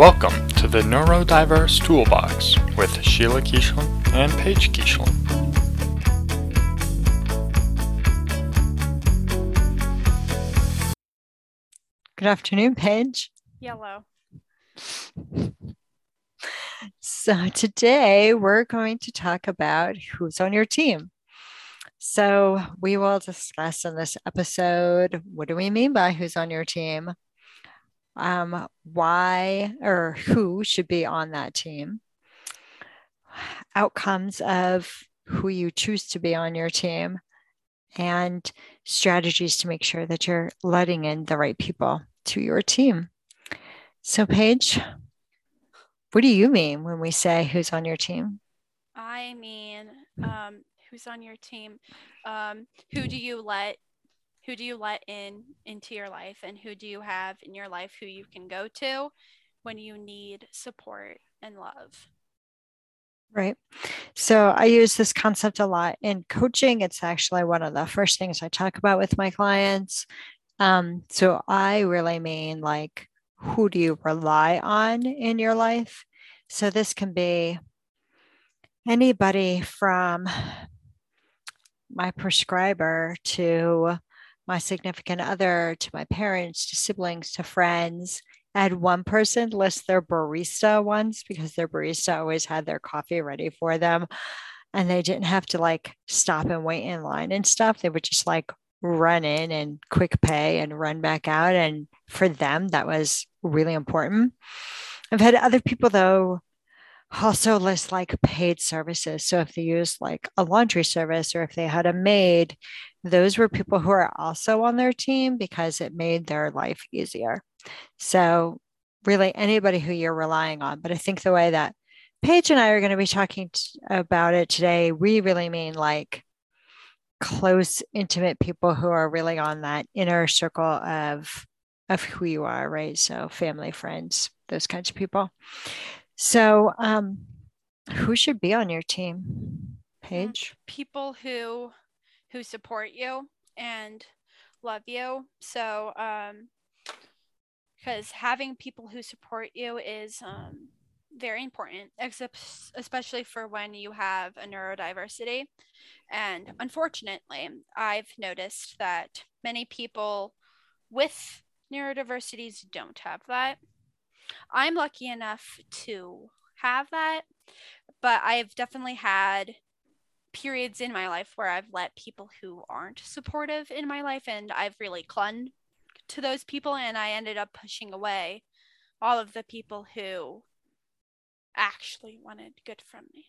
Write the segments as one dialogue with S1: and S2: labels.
S1: Welcome to the Neurodiverse Toolbox with Sheila Keeshlin and Paige Keeshlin.
S2: Good afternoon, Paige.
S3: Yellow.
S2: So, today we're going to talk about who's on your team. So, we will discuss in this episode what do we mean by who's on your team? Um, why or who should be on that team, outcomes of who you choose to be on your team, and strategies to make sure that you're letting in the right people to your team. So, Paige, what do you mean when we say who's on your team?
S3: I mean, um, who's on your team? Um, who do you let who do you let in into your life and who do you have in your life who you can go to when you need support and love?
S2: Right. So i use this concept a lot in coaching. It's actually one of the first things i talk about with my clients. Um, so i really mean like who do you rely on in your life? So this can be anybody from my prescriber to my significant other to my parents to siblings to friends. I had one person list their barista once because their barista always had their coffee ready for them and they didn't have to like stop and wait in line and stuff. They would just like run in and quick pay and run back out. And for them, that was really important. I've had other people though also list like paid services. So if they use like a laundry service or if they had a maid, those were people who are also on their team because it made their life easier. So really anybody who you're relying on. But I think the way that Paige and I are going to be talking t- about it today, we really mean like close, intimate people who are really on that inner circle of of who you are, right? So family, friends, those kinds of people. So, um, who should be on your team, Paige?
S3: People who who support you and love you. So, um, because having people who support you is um, very important, except especially for when you have a neurodiversity. And unfortunately, I've noticed that many people with neurodiversities don't have that. I'm lucky enough to have that, but I've definitely had periods in my life where I've let people who aren't supportive in my life and I've really clung to those people and I ended up pushing away all of the people who actually wanted good from me.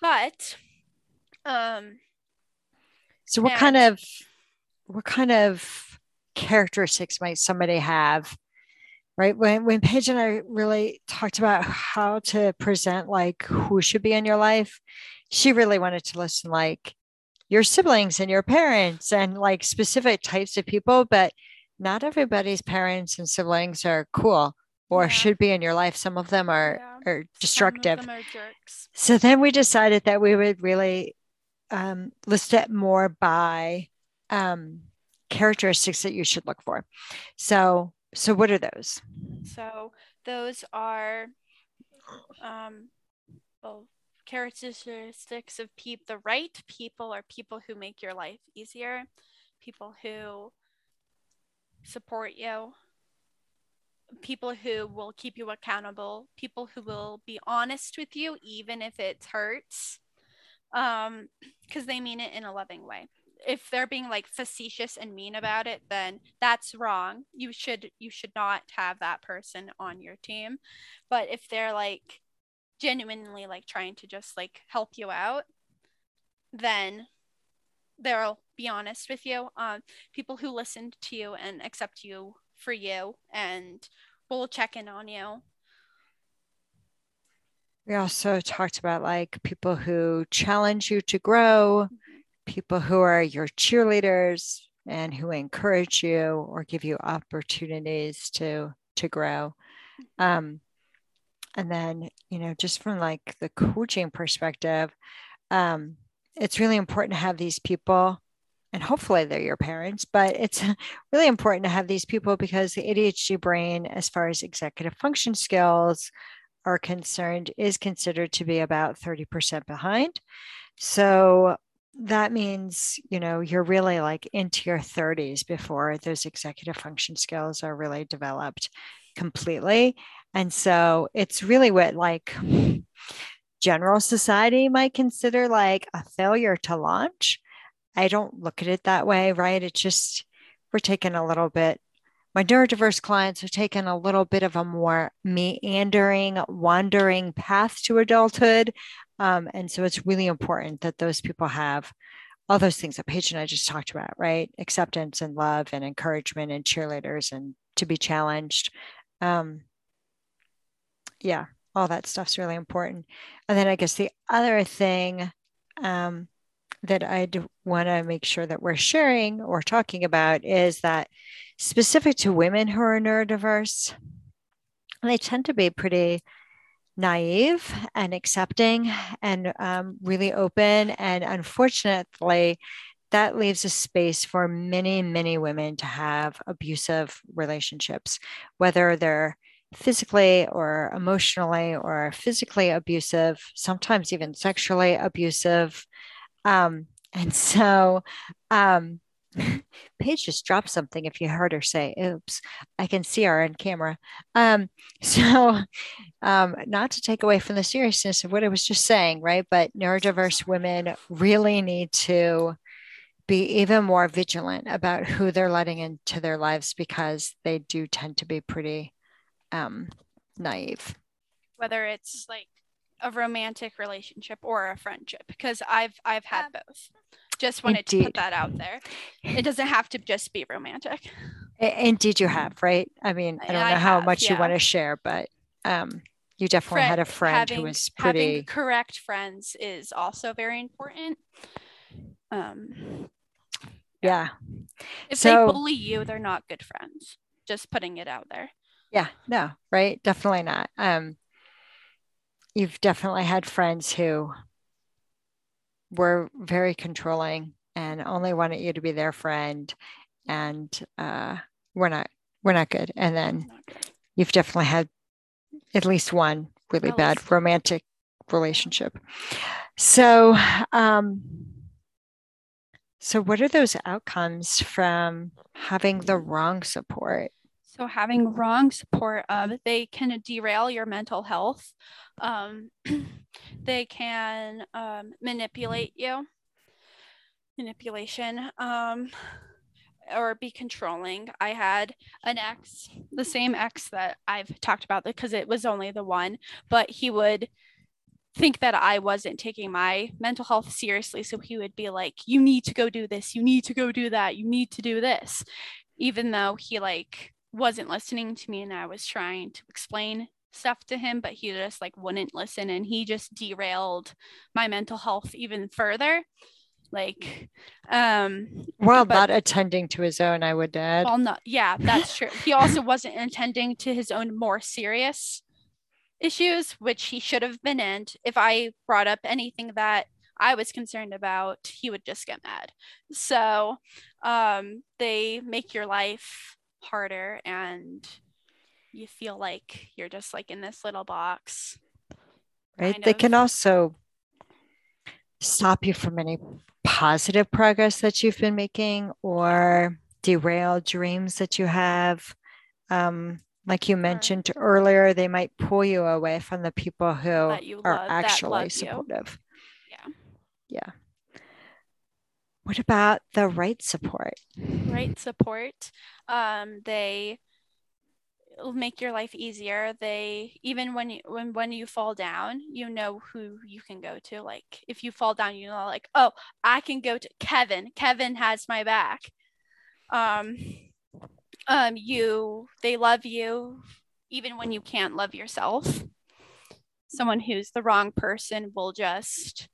S3: But um
S2: so what kind of what kind of characteristics might somebody have right? When when paige and i really talked about how to present like who should be in your life she really wanted to listen like your siblings and your parents and like specific types of people but not everybody's parents and siblings are cool or yeah. should be in your life. Some of them are yeah. are destructive.
S3: are
S2: so then we decided that we would really um, list it more by um, characteristics that you should look for. So so, what are those?
S3: So, those are um, well, characteristics of people. The right people are people who make your life easier, people who support you, people who will keep you accountable, people who will be honest with you, even if it hurts, um, because they mean it in a loving way if they're being like facetious and mean about it then that's wrong. You should you should not have that person on your team. But if they're like genuinely like trying to just like help you out then they'll be honest with you. Um people who listen to you and accept you for you and will check in on you.
S2: We also talked about like people who challenge you to grow. Mm-hmm people who are your cheerleaders and who encourage you or give you opportunities to to grow um, and then you know just from like the coaching perspective um, it's really important to have these people and hopefully they're your parents, but it's really important to have these people because the ADHD brain, as far as executive function skills are concerned, is considered to be about 30% behind. So that means, you know, you're really like into your 30s before those executive function skills are really developed completely. And so it's really what like general society might consider like a failure to launch I don't look at it that way, right? It's just we're taking a little bit. My neurodiverse clients are taking a little bit of a more meandering, wandering path to adulthood. Um, and so it's really important that those people have all those things that Paige and I just talked about, right? Acceptance and love and encouragement and cheerleaders and to be challenged. Um, yeah, all that stuff's really important. And then I guess the other thing um, that I'd want to make sure that we're sharing or talking about is that specific to women who are neurodiverse, they tend to be pretty naive and accepting and um, really open. And unfortunately, that leaves a space for many, many women to have abusive relationships, whether they're physically or emotionally or physically abusive, sometimes even sexually abusive. Um, and so um, Paige just dropped something if you heard her say, oops, I can see her on camera. Um, so, um, not to take away from the seriousness of what I was just saying, right? But neurodiverse women really need to be even more vigilant about who they're letting into their lives because they do tend to be pretty um, naive.
S3: Whether it's like a romantic relationship or a friendship because I've I've had both. Just wanted Indeed. to put that out there. It doesn't have to just be romantic.
S2: Indeed, you have, right? I mean, I don't know I how much yeah. you want to share, but um, you definitely Friend, had a friend
S3: having,
S2: who was pretty.
S3: Having correct friends is also very important. Um,
S2: yeah.
S3: If so, they bully you, they're not good friends. Just putting it out there.
S2: Yeah, no, right? Definitely not. Um, you've definitely had friends who were very controlling and only wanted you to be their friend and uh, we're not we're not good. And then you've definitely had at least one really bad romantic relationship. So um so what are those outcomes from having the wrong support
S3: so having wrong support, um, they can derail your mental health. Um, they can um, manipulate you, manipulation, um, or be controlling. I had an ex, the same ex that I've talked about because it was only the one, but he would think that I wasn't taking my mental health seriously. So he would be like, You need to go do this. You need to go do that. You need to do this. Even though he like wasn't listening to me and I was trying to explain stuff to him, but he just like wouldn't listen and he just derailed my mental health even further. Like, um,
S2: well, but, not attending to his own, I would add.
S3: Well, not, yeah, that's true. he also wasn't attending to his own more serious issues, which he should have been in. If I brought up anything that I was concerned about, he would just get mad. So, um, they make your life harder and you feel like you're just like in this little box.
S2: Right. They of. can also stop you from any positive progress that you've been making or derail dreams that you have. Um, like you mentioned sure. earlier, they might pull you away from the people who are love, actually supportive.
S3: Yeah.
S2: Yeah. What about the right support?
S3: Right support. Um, they make your life easier. They even when you when when you fall down, you know who you can go to. Like if you fall down, you know, like oh, I can go to Kevin. Kevin has my back. Um, um, you they love you even when you can't love yourself. Someone who's the wrong person will just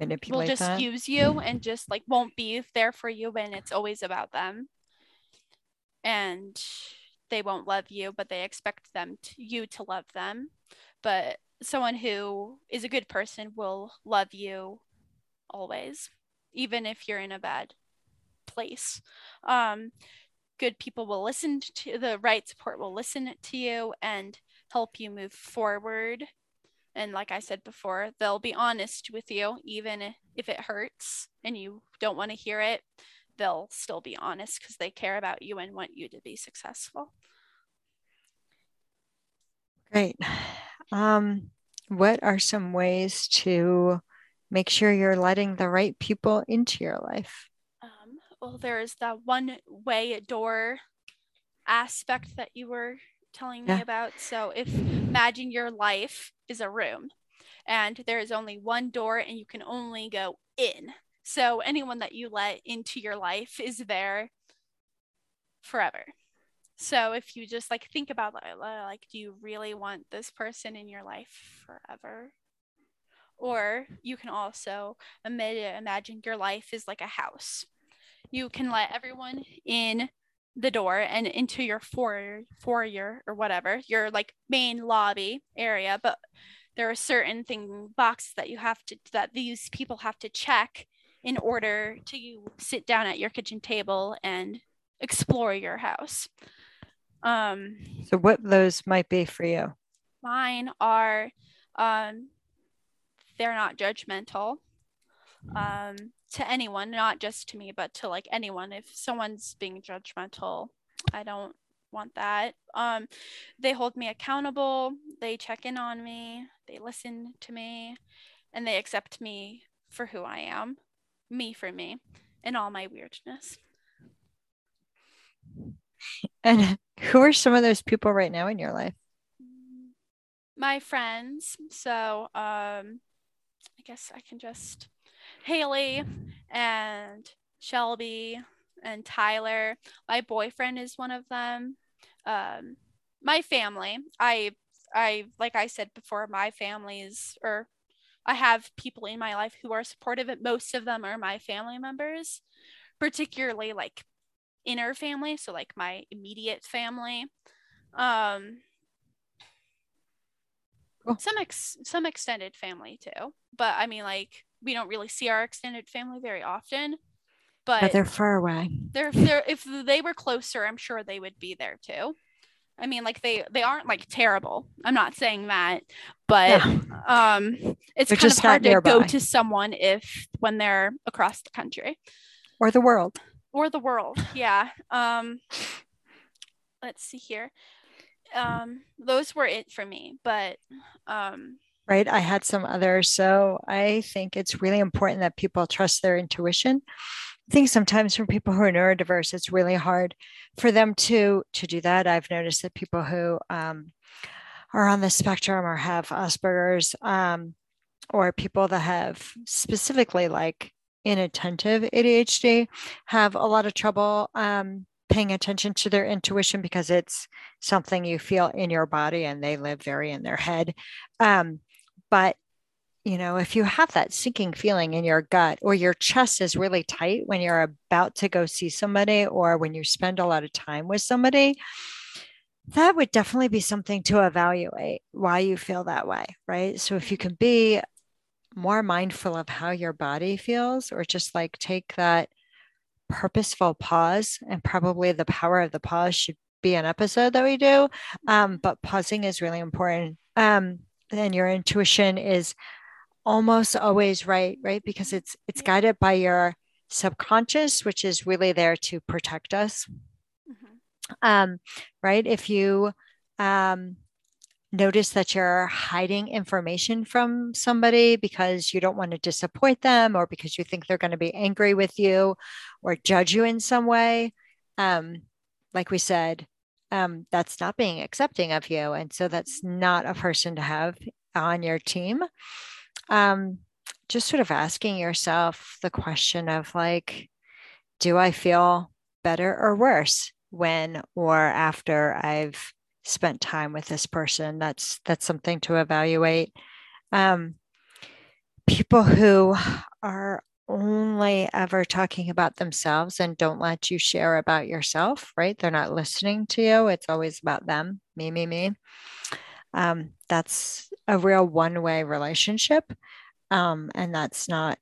S2: manipulate
S3: will just
S2: that.
S3: use you and just like won't be there for you when it's always about them and they won't love you but they expect them to, you to love them but someone who is a good person will love you always even if you're in a bad place. Um, good people will listen to the right support will listen to you and help you move forward. And like I said before, they'll be honest with you, even if it hurts and you don't want to hear it. They'll still be honest because they care about you and want you to be successful.
S2: Great. Um, what are some ways to make sure you're letting the right people into your life?
S3: Um, well, there is that one way door aspect that you were telling yeah. me about. So, if imagine your life is a room and there is only one door and you can only go in. So, anyone that you let into your life is there forever. So if you just like think about uh, uh, like, do you really want this person in your life forever? Or you can also imagine your life is like a house. You can let everyone in the door and into your foyer, foyer or whatever, your like main lobby area, but there are certain thing boxes that you have to that these people have to check in order to you sit down at your kitchen table and explore your house. Um,
S2: so, what those might be for you?
S3: Mine are, um, they're not judgmental um, to anyone, not just to me, but to like anyone. If someone's being judgmental, I don't want that. Um, they hold me accountable. They check in on me. They listen to me, and they accept me for who I am, me for me, and all my weirdness.
S2: And who are some of those people right now in your life?
S3: My friends. So um I guess I can just Haley and Shelby and Tyler. My boyfriend is one of them. Um my family. I I like I said before, my family's or I have people in my life who are supportive. Most of them are my family members, particularly like inner family, so like my immediate family. Um cool. some ex some extended family too. But I mean like we don't really see our extended family very often. But,
S2: but they're far away.
S3: They're they're if they were closer, I'm sure they would be there too. I mean, like they they aren't like terrible. I'm not saying that, but yeah. um, it's they're kind of hard to go to someone if when they're across the country
S2: or the world
S3: or the world yeah um let's see here um those were it for me but um
S2: right? I had some others. So i think it's really important that people trust their intuition. I think sometimes for people who are neurodiverse it's really hard for them to to do that. I've noticed that people who um, are on the spectrum or have asperger's um, or people that have specifically like inattentive ADHD have a lot of trouble um, paying attention to their intuition because it's something you feel in your body and they live very in their head. Um, but you know, if you have that sinking feeling in your gut or your chest is really tight when you're about to go see somebody or when you spend a lot of time with somebody, that would definitely be something to evaluate why you feel that way, right? So if you can be more mindful of how your body feels, or just like take that purposeful pause. And probably the power of the pause should be an episode that we do. Um, but pausing is really important. Um, and your intuition is almost always right, right? Because it's it's guided by your subconscious, which is really there to protect us. Mm-hmm. Um, right? If you um, notice that you're hiding information from somebody because you don't want to disappoint them or because you think they're going to be angry with you or judge you in some way um, like we said um, that's not being accepting of you and so that's not a person to have on your team. Um, just sort of asking yourself the question of like do i feel better or worse when or after i've spent time with this person? That's that's something to evaluate. Um, people who are only ever talking about themselves and don't let you share about yourself right they're not listening to you it's always about them me me me um, that's a real one-way relationship um, and that's not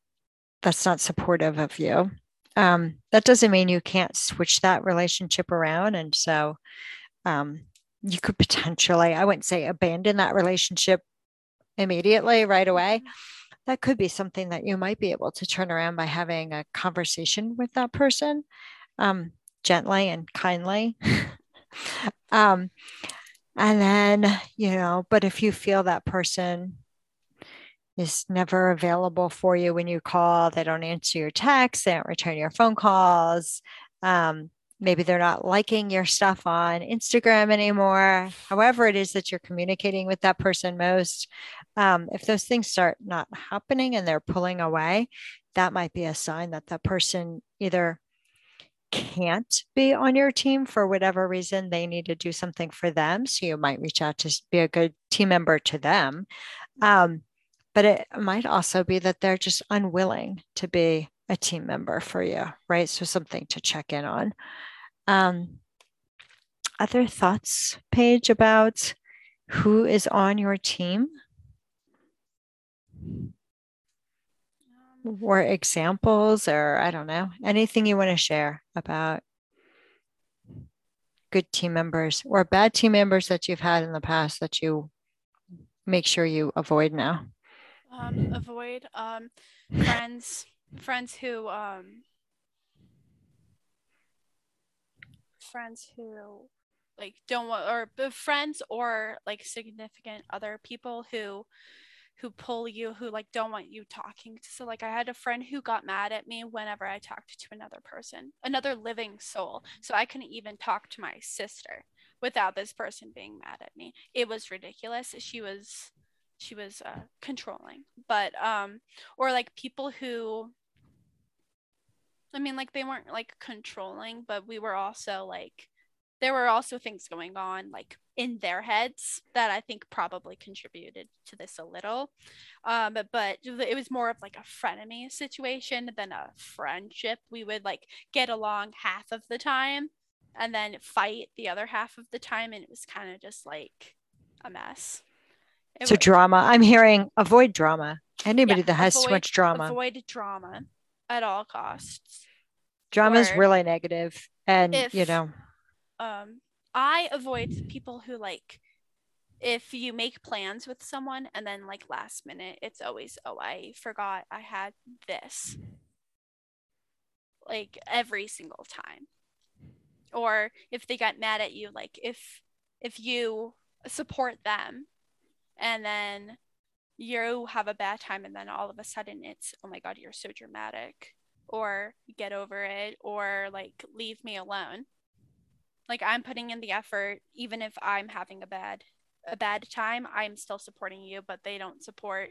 S2: that's not supportive of you. Um, that doesn't mean you can't switch that relationship around. And so um, you could potentially, I wouldn't say abandon that relationship immediately right away. That could be something that you might be able to turn around by having a conversation with that person um, gently and kindly. um, and then, you know, but if you feel that person is never available for you when you call, they don't answer your texts, they don't return your phone calls, um, maybe they're not liking your stuff on Instagram anymore, however it is that you're communicating with that person most, um, if those things start not happening and they're pulling away, that might be a sign that that person either can't be on your team for whatever reason they need to do something for them so you might reach out to be a good team member to them um, but it might also be that they're just unwilling to be a team member for you right? So something to check in on um, other thoughts Paige about who is on your team or examples or I don't know, anything you want to share about good team members or bad team members that you've had in the past that you make sure you avoid now?
S3: Um, avoid um, friends, friends who um, friends who like don't want or friends or like significant other people who who pull you who like don't want you talking so like i had a friend who got mad at me whenever i talked to another person another living soul so i couldn't even talk to my sister without this person being mad at me. It was ridiculous. She was she was uh, controlling but um or like people who i mean like they weren't like controlling but we were also like there were also things going on like in their heads that I think probably contributed to this a little. Um, but it was more of like a frenemy situation than a friendship. We would like get along half of the time and then fight the other half of the time. And it was kind of just like a mess.
S2: It so was, drama. I'm hearing avoid drama. Anybody yeah, that has avoid, too much drama.
S3: Avoid drama at all costs.
S2: Drama is really negative, and if, you know.
S3: Um, I avoid people who like if you make plans with someone and then like last minute it's always oh I forgot I had this like every single time or if they got mad at you like if if you support them and then you have a bad time and then all of a sudden it's oh my god you're so dramatic or get over it or like leave me alone. Like i'm putting in the effort even if i'm having a bad a bad time i'm still supporting you but they don't support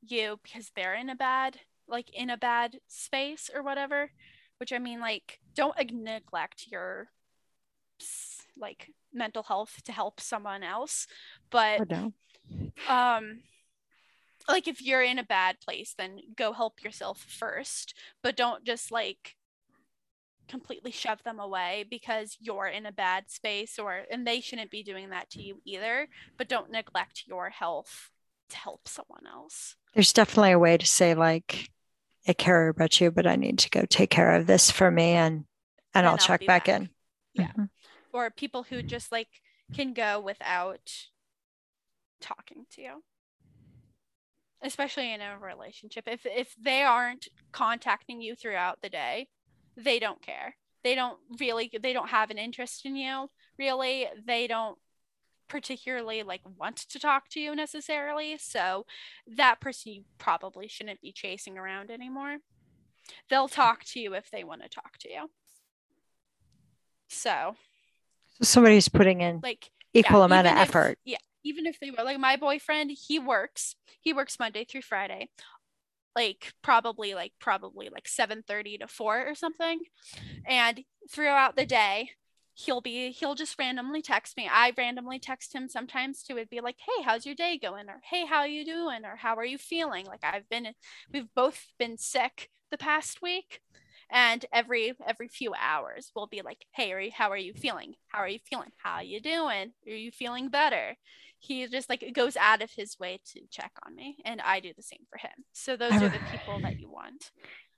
S3: you because they're in a bad like in a bad space or whatever which i mean like don't neglect your like mental health to help someone else but um like if you're in a bad place then go help yourself first but don't just like completely shove them away because you're in a bad space or and they shouldn't be doing that to you either but don't neglect your health to help someone else.
S2: There's definitely a way to say like i care about you but i need to go take care of this for me and and, and i'll, I'll check back, back, in.
S3: Yeah. Mm-hmm. or people who just like can go without talking to you especially in a relationship if if they aren't contacting you throughout the day they don't care. They don't really they don't have an interest in you, really. They don't particularly like want to talk to you necessarily. So that person you probably shouldn't be chasing around anymore. They'll talk to you if they want to talk to you. So,
S2: so somebody's putting in like equal yeah, amount of
S3: if,
S2: effort.
S3: Yeah. Even if they were like my boyfriend, he works. He works Monday through Friday like probably like probably like 7:30 to 4 or something. And throughout the day, he'll be he'll just randomly text me. I randomly text him sometimes too. It'd be like, "Hey, how's your day going?" or "Hey, how you doing?" or "How are you feeling?" Like I've been we've both been sick the past week. And every every few hours we'll be like hey are you, how are you feeling? How are you feeling? How are you doing? Are you feeling better? He just like goes out of his way to check on me and i do the same for him. So those are the people that you want.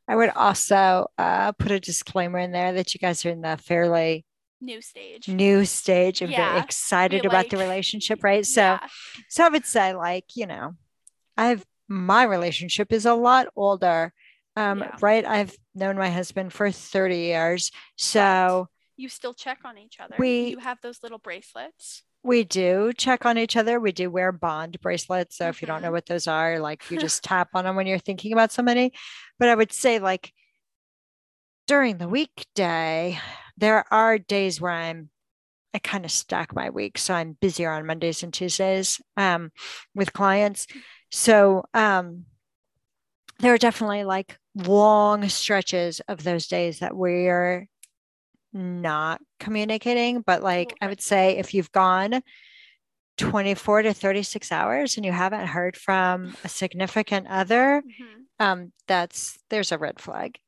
S2: I would also uh, put a disclaimer in there that you guys are in the fairly
S3: new stage.
S2: new stage and
S3: Yeah.
S2: very excited about
S3: like-
S2: the relationship right? So
S3: Yeah.
S2: so i would say like you know i've my relationship is a lot older. Um
S3: Yeah.
S2: right? I've known my husband for 30 years so
S3: you still check on each other?
S2: We-
S3: you have those little bracelets?
S2: We do check on each other. We do wear bond bracelets so if you don't know what those are like you just tap on them when you're thinking about somebody. But i would say like during the weekday there are days where i'm i kind of stack my week so i'm busier on mondays and tuesdays um, with clients. So um, there are definitely like long stretches of those days that we're not communicating but like i would say if you've gone 24 to 36 hours and you haven't heard from a significant other
S3: Mhm.
S2: um that's there's a red flag.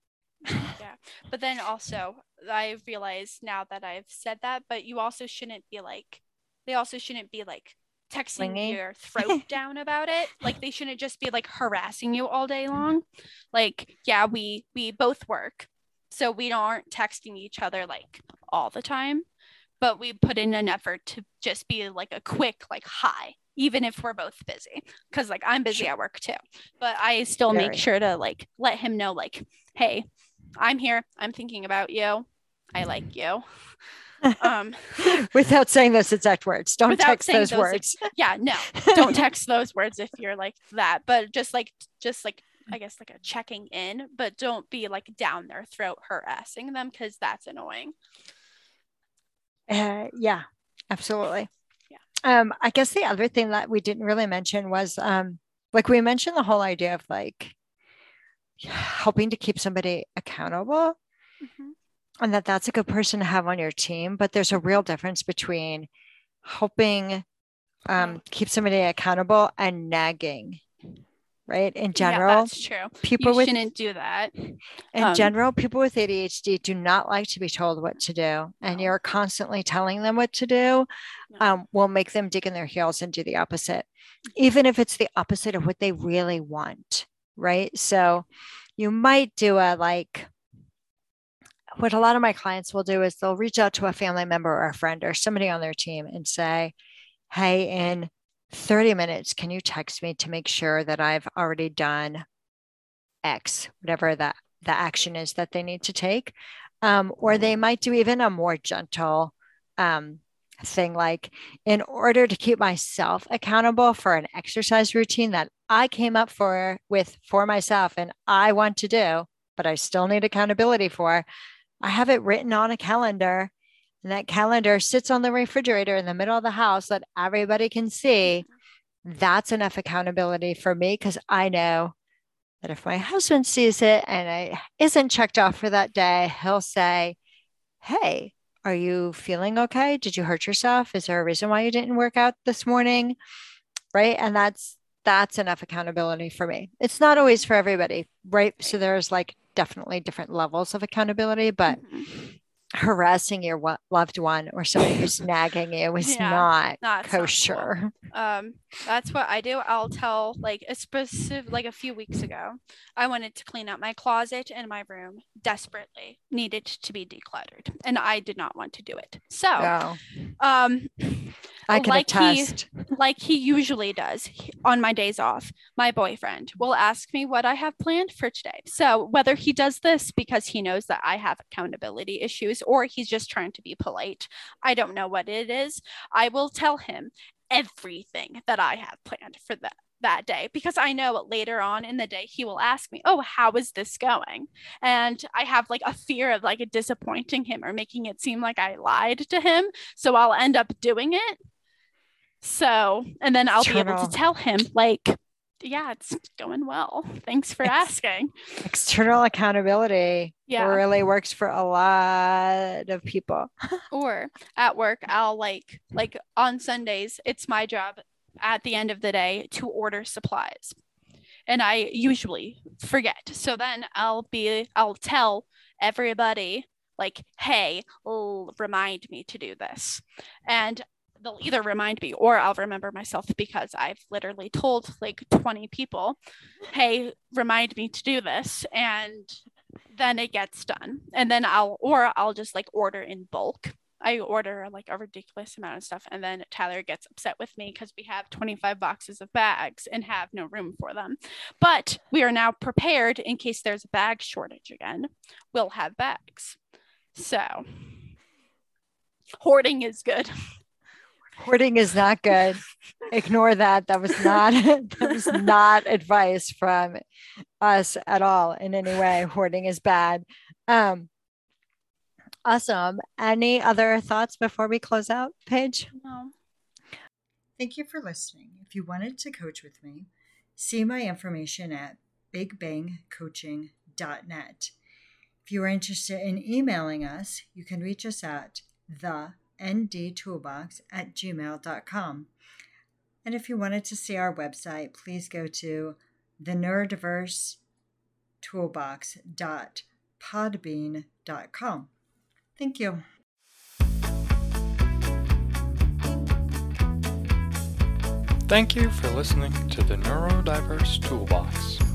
S3: Yeah. But then also i realize now that i've said that but you also shouldn't be like they also shouldn't be like texting
S2: Clingy.
S3: your throat down about it like they shouldn't just be like harassing you all day mm-hmm. long. Like yeah we we both work so we aren't texting each other like all the time but we put in an effort to just be like a quick like hi even if we're both busy because like i'm busy at work too but i still
S2: Very.
S3: make sure to like let him know like hey i'm here. I'm thinking about you. I like you um
S2: without saying those exact words don't text those
S3: those
S2: words
S3: yeah no don't text those words if you're like that but just like just like i guess like a checking in but don't be like down their throat harassing them because that's annoying
S2: Uh, yeah, absolutely.
S3: Yeah.
S2: Um, I guess the other thing that we didn't really mention was um, like we mentioned the whole idea of like helping to keep somebody accountable
S3: Mhm.
S2: And that that's a good person to have on your team. But there's a real difference between helping um, keep somebody accountable and nagging, right? In
S3: yeah
S2: general,
S3: that's true
S2: people
S3: you
S2: with
S3: shouldn't do that
S2: in
S3: Um,
S2: general, people with ADHD do not like to be told what to do, and
S3: No.
S2: you're constantly telling them what to do.
S3: No.
S2: Um, will make them dig in their heels and do the opposite, even if it's the opposite of what they really want, right? So, you might do a like. What a lot of my clients will do is they'll reach out to a family member or a friend or somebody on their team and say, "Hey, in 30 minutes, can you text me to make sure that I've already done X, whatever that the action is that they need to take. Um, or they might do even a more gentle um, thing like, in order to keep myself accountable for an exercise routine that I came up for with for myself and I want to do, but I still need accountability for, I have it written on a calendar. And that calendar sits on the refrigerator in the middle of the house that everybody can see. That's enough accountability for me because I know that if my husband sees it and it isn't checked off for that day, he'll say, Hey, are you feeling okay? Did you hurt yourself? Is there a reason why you didn't work out this morning? Right. And that's that's enough accountability for me. It's not always for everybody, right? So there's like definitely different levels of accountability, but
S3: Mhm.
S2: harassing your loved one or somebody who's nagging you is
S3: Yeah,
S2: not
S3: not cool.
S2: kosher.
S3: um that's what i do i'll tell like a specific like a few weeks ago i wanted to clean out my closet and my room desperately needed to be decluttered and i did not want to do it so um
S2: I can
S3: like he-
S2: attest.
S3: Like he usually does on my days off my boyfriend will ask me what i have planned for today so whether he does this because he knows that i have accountability issues or he's just trying to be polite i don't know what it is i will tell him everything that i have planned for that that day because I know later on in the day he will ask me, "Oh, how is this going?" And I have like a fear of like disappointing him or making it seem like I lied to him, so I'll end up doing it. So, and then I'll be able to tell him like, "Yeah, it's going well. Thanks for asking."
S2: External accountability
S3: Yeah.
S2: really works for a lot of people.
S3: or at work i'll like like on sundays it's my job at the end of the day to order supplies and i usually forget so then i'll be i'll tell everybody like, hey, remind me to do this. And they'll either remind me or I'll remember myself because I've literally told like 20 people, hey, remind me to do this. And then it gets done. And then I'll, or I'll just like order in bulk. I order like a ridiculous amount of stuff. And then Tyler gets upset with me because we have 25 boxes of bags and have no room for them. But we are now prepared in case there's a bag shortage again. We'll have bags. So hoarding is good.
S2: Hoarding is not good. Ignore that. That was not that was not advice from us at all in any way. Hoarding is bad. Um awesome. Any other thoughts before we close out, Paige?
S3: No.
S4: Thank you for listening. If you wanted to coach with me, see my information at bigbangcoaching.net. If you are interested in emailing us, you can reach us at the ndtoolbox at gmail.com. And if you wanted to see our website, please go to the neurodiverse toolbox.podbean.com. Thank you.
S1: Thank you for listening to the Neurodiverse Toolbox.